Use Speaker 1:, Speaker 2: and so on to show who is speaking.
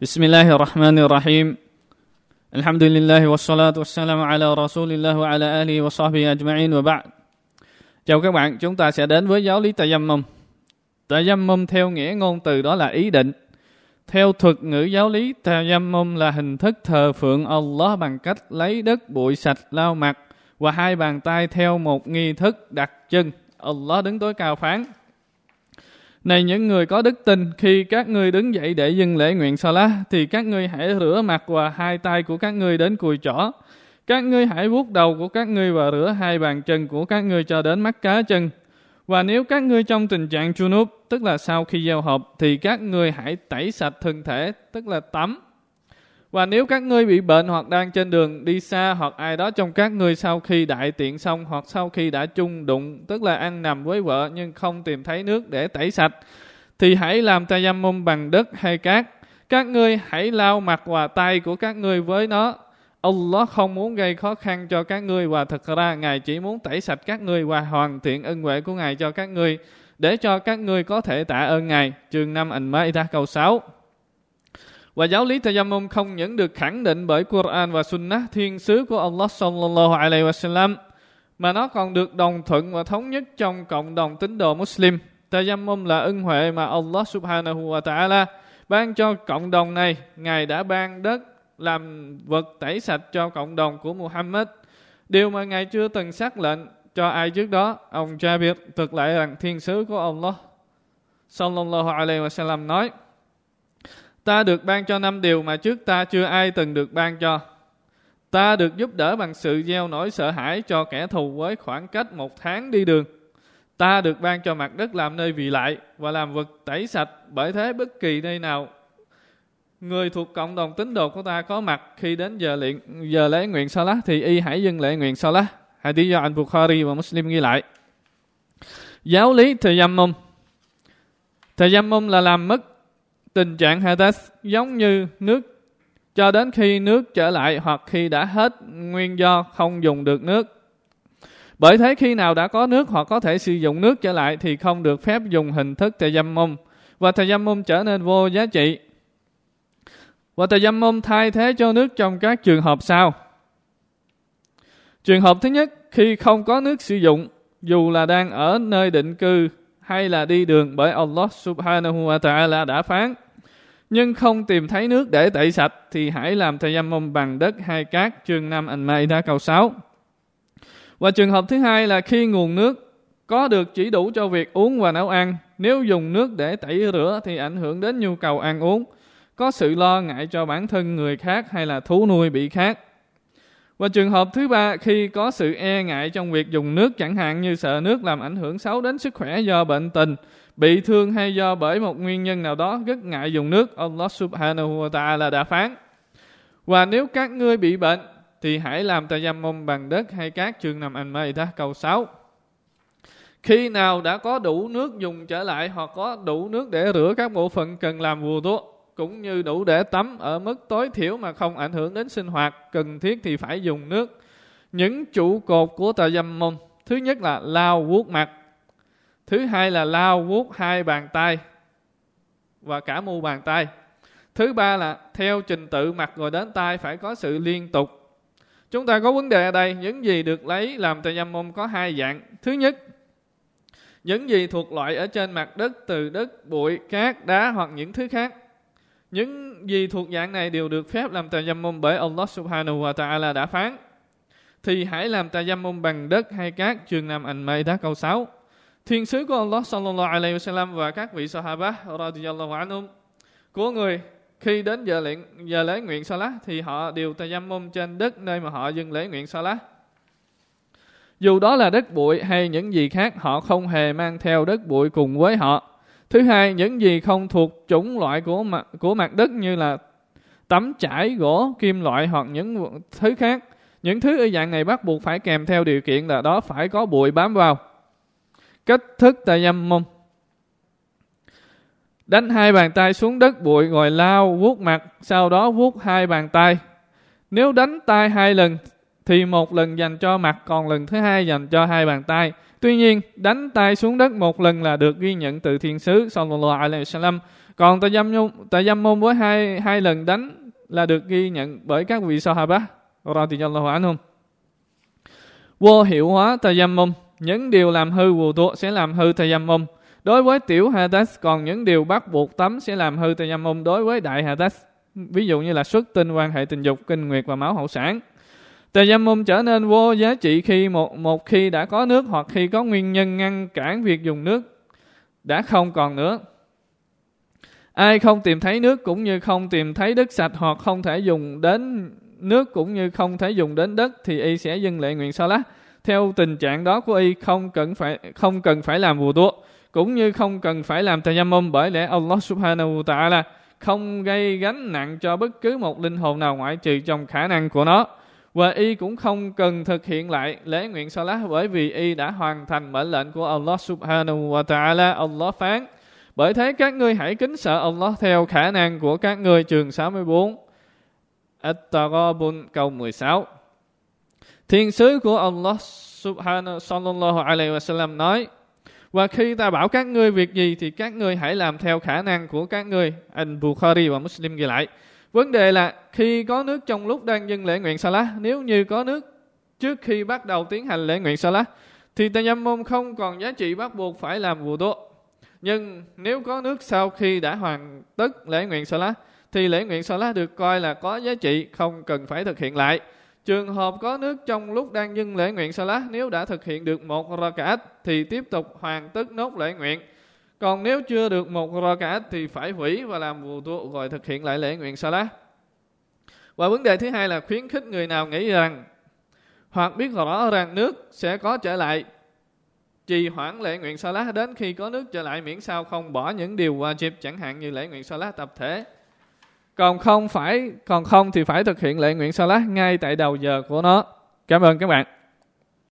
Speaker 1: بسم الله الرحمن الرحيم الحمد لله والصلاة والسلام على رسول الله وعلى آله وصحبه أجمعين وبعد Chào các bạn, chúng ta sẽ đến với giáo lý Tayammum. Tayammum theo nghĩa ngôn từ đó là ý định. Theo thuật ngữ giáo lý, Tayammum là hình thức thờ phượng Allah bằng cách lấy đất bụi sạch lau mặt và hai bàn tay theo một nghi thức đặt chân. Allah đứng tối cao phán. Này những người có đức tin, khi các ngươi đứng dậy để dâng lễ nguyện Salah, thì các ngươi hãy rửa mặt và hai tay của các ngươi đến cùi chỏ. Các ngươi hãy vuốt đầu của các ngươi và rửa hai bàn chân của các ngươi cho đến mắt cá chân. Và nếu các ngươi trong tình trạng chunup tức là sau khi giao hợp, thì các ngươi hãy tẩy sạch thân thể, tức là tắm. Và nếu các ngươi bị bệnh hoặc đang trên đường đi xa hoặc ai đó trong các ngươi sau khi đại tiện xong hoặc sau khi đã chung đụng, tức là ăn nằm với vợ nhưng không tìm thấy nước để tẩy sạch, thì hãy làm tayammum bằng đất hay cát. Các ngươi hãy lau mặt và tay của các ngươi với nó. Allah không muốn gây khó khăn cho các ngươi và thật ra Ngài chỉ muốn tẩy sạch các ngươi và hoàn thiện ân huệ của Ngài cho các ngươi để cho các ngươi có thể tạ ơn Ngài. Chương 5 An-Ma'idah câu 6 và giáo lý tayammum không những được khẳng định bởi Quran và Sunnah thiên sứ của Allah sallallahu alaihi wasallam, mà nó còn được đồng thuận và thống nhất trong cộng đồng tín đồ Muslim. Tayammum là ân huệ mà Allah subhanahu wa ta'ala ban cho cộng đồng này. Ngài đã ban đất, làm vật tẩy sạch cho cộng đồng của Muhammad. Điều mà Ngài chưa từng xác lệnh cho ai trước đó. Ông Jabir, thực lại rằng thiên sứ của Allah sallallahu alaihi wasallam nói Ta được ban cho năm điều mà trước ta chưa ai từng được ban cho. Ta được giúp đỡ bằng sự gieo nỗi sợ hãi cho kẻ thù với khoảng cách một tháng đi đường. Ta được ban cho mặt đất làm nơi vị lại và làm vật tẩy sạch bởi thế bất kỳ nơi nào người thuộc cộng đồng tín đồ của ta có mặt khi đến giờ luyện, giờ lễ nguyện Salah thì y hãy dâng lễ nguyện Salah. Hadith do anh Bukhari và Muslim ghi lại. Giáo lý Tayammum Tayammum là làm mất tình trạng Hades giống như nước cho đến khi nước trở lại hoặc khi đã hết nguyên do không dùng được nước. Bởi thế khi nào đã có nước hoặc có thể sử dụng nước trở lại thì không được phép dùng hình thức thay dâm môn và thay dâm môn trở nên vô giá trị. Và thay dâm môn thay thế cho nước trong các trường hợp sau. Trường hợp thứ nhất, khi không có nước sử dụng, dù là đang ở nơi định cư hay là đi đường bởi Allah subhanahu wa ta'ala đã phán nhưng không tìm thấy nước để tẩy sạch thì hãy làm tayammum bằng đất hay cát chương 5 Al-Ma'idah câu 6. Và trường hợp thứ hai là khi nguồn nước có được chỉ đủ cho việc uống và nấu ăn, nếu dùng nước để tẩy rửa thì ảnh hưởng đến nhu cầu ăn uống, có sự lo ngại cho bản thân người khác hay là thú nuôi bị khác. Và trường hợp thứ ba khi có sự e ngại trong việc dùng nước chẳng hạn như sợ nước làm ảnh hưởng xấu đến sức khỏe do bệnh tình, bị thương hay do bởi một nguyên nhân nào đó rất ngại dùng nước, Allah subhanahu wa ta'ala đã phán. Và nếu các ngươi bị bệnh thì hãy làm tayammum bằng đất hay cát chương nằm anh mây đó câu 6. Khi nào đã có đủ nước dùng trở lại hoặc có đủ nước để rửa các bộ phận cần làm vùa thuốc cũng như đủ để tắm ở mức tối thiểu mà không ảnh hưởng đến sinh hoạt cần thiết thì phải dùng nước. Những trụ cột của tà dâm môn thứ nhất là lau vuốt mặt, thứ hai là lau vuốt hai bàn tay và cả mu bàn tay. Thứ ba là theo trình tự mặt rồi đến tay phải có sự liên tục. Chúng ta có vấn đề ở đây, những gì được lấy làm tà dâm môn có hai dạng. Thứ nhất, những gì thuộc loại ở trên mặt đất từ đất, bụi, cát, đá hoặc những thứ khác những gì thuộc dạng này đều được phép làm tayammum bởi Allah subhanahu wa ta'ala đã phán. Thì hãy làm tayammum bằng đất hay cát chương 5 mây đá câu 6. Thiên sứ của Allah sallallahu alaihi wasallam và các vị sahaba radiyallahu anhum của người khi đến giờ luyện giờ lễ nguyện salat thì họ đều tayammum trên đất nơi mà họ dừng lễ nguyện salat. Dù đó là đất bụi hay những gì khác, họ không hề mang theo đất bụi cùng với họ. Thứ hai, những gì không thuộc chủng loại của mặt, của mặt đất như là tấm trải, gỗ, kim loại hoặc những thứ khác. Những thứ ở dạng này bắt buộc phải kèm theo điều kiện là đó phải có bụi bám vào. Cách thức tayammum Đánh hai bàn tay xuống đất bụi rồi lao vuốt mặt, sau đó vuốt hai bàn tay. Nếu đánh tay hai lần thì một lần dành cho mặt, còn lần thứ hai dành cho hai bàn tay. Tuy nhiên, đánh tay xuống đất một lần là được ghi nhận từ thiên sứ sallallahu alaihi wasallam Còn tayammum, tayammum với hai hai lần đánh là được ghi nhận bởi các vị sahaba radhiyallahu anhum. Vô hiệu hóa tayammum, những điều làm hư wudhu tụ sẽ làm hư tayammum. Đối với tiểu hadath, còn những điều bắt buộc tắm sẽ làm hư tayammum đối với đại hadath. Ví dụ như là xuất tinh, quan hệ tình dục, kinh nguyệt và máu hậu sản. Tayammum trở nên vô giá trị khi một một khi đã có nước hoặc khi có nguyên nhân ngăn cản việc dùng nước đã không còn nữa. Ai không tìm thấy nước cũng như không tìm thấy đất sạch hoặc không thể dùng đến nước cũng như không thể dùng đến đất thì y sẽ dâng lệ nguyện sa lá. Theo tình trạng đó của y, không cần phải, không cần phải làm vù tua cũng như không cần phải làm tayammum bởi lẽ Allah subhanahu wa ta'ala không gây gánh nặng cho bất cứ một linh hồn nào ngoại trừ trong khả năng của nó. Và y cũng không cần thực hiện lại lễ nguyện salat bởi vì y đã hoàn thành mệnh lệnh của Allah subhanahu wa ta'ala. Allah phán, bởi thế các ngươi hãy kính sợ Allah theo khả năng của các ngươi trường 64. At-Taghabun câu 16 Thiên sứ của Allah subhanahu sallallahu alaihi wasallam nói và khi ta bảo các ngươi việc gì thì các ngươi hãy làm theo khả năng của các ngươi. Anh Bukhari và Muslim ghi lại. Vấn đề là khi có nước trong lúc đang dâng lễ nguyện Salah, nếu như có nước trước khi bắt đầu tiến hành lễ nguyện Salah, thì tayammum không còn giá trị bắt buộc phải làm vụ tốt. Nhưng nếu có nước sau khi đã hoàn tất lễ nguyện Salah, thì lễ nguyện Salah được coi là có giá trị, không cần phải thực hiện lại. Trường hợp có nước trong lúc đang dâng lễ nguyện Salah, nếu đã thực hiện được một rakat thì tiếp tục hoàn tất nốt lễ nguyện. Còn nếu chưa được một rakaat thì phải hủy và làm vụ tu rồi thực hiện lại lễ nguyện salat. Và vấn đề thứ hai là khuyến khích người nào nghĩ rằng, hoặc biết rõ rằng nước sẽ có trở lại, trì hoãn lễ nguyện salat đến khi có nước trở lại miễn sao không bỏ những điều wajib chẳng hạn như lễ nguyện salat tập thể. Còn không phải, còn không thì phải thực hiện lễ nguyện salat ngay tại đầu giờ của nó. Cảm ơn các bạn.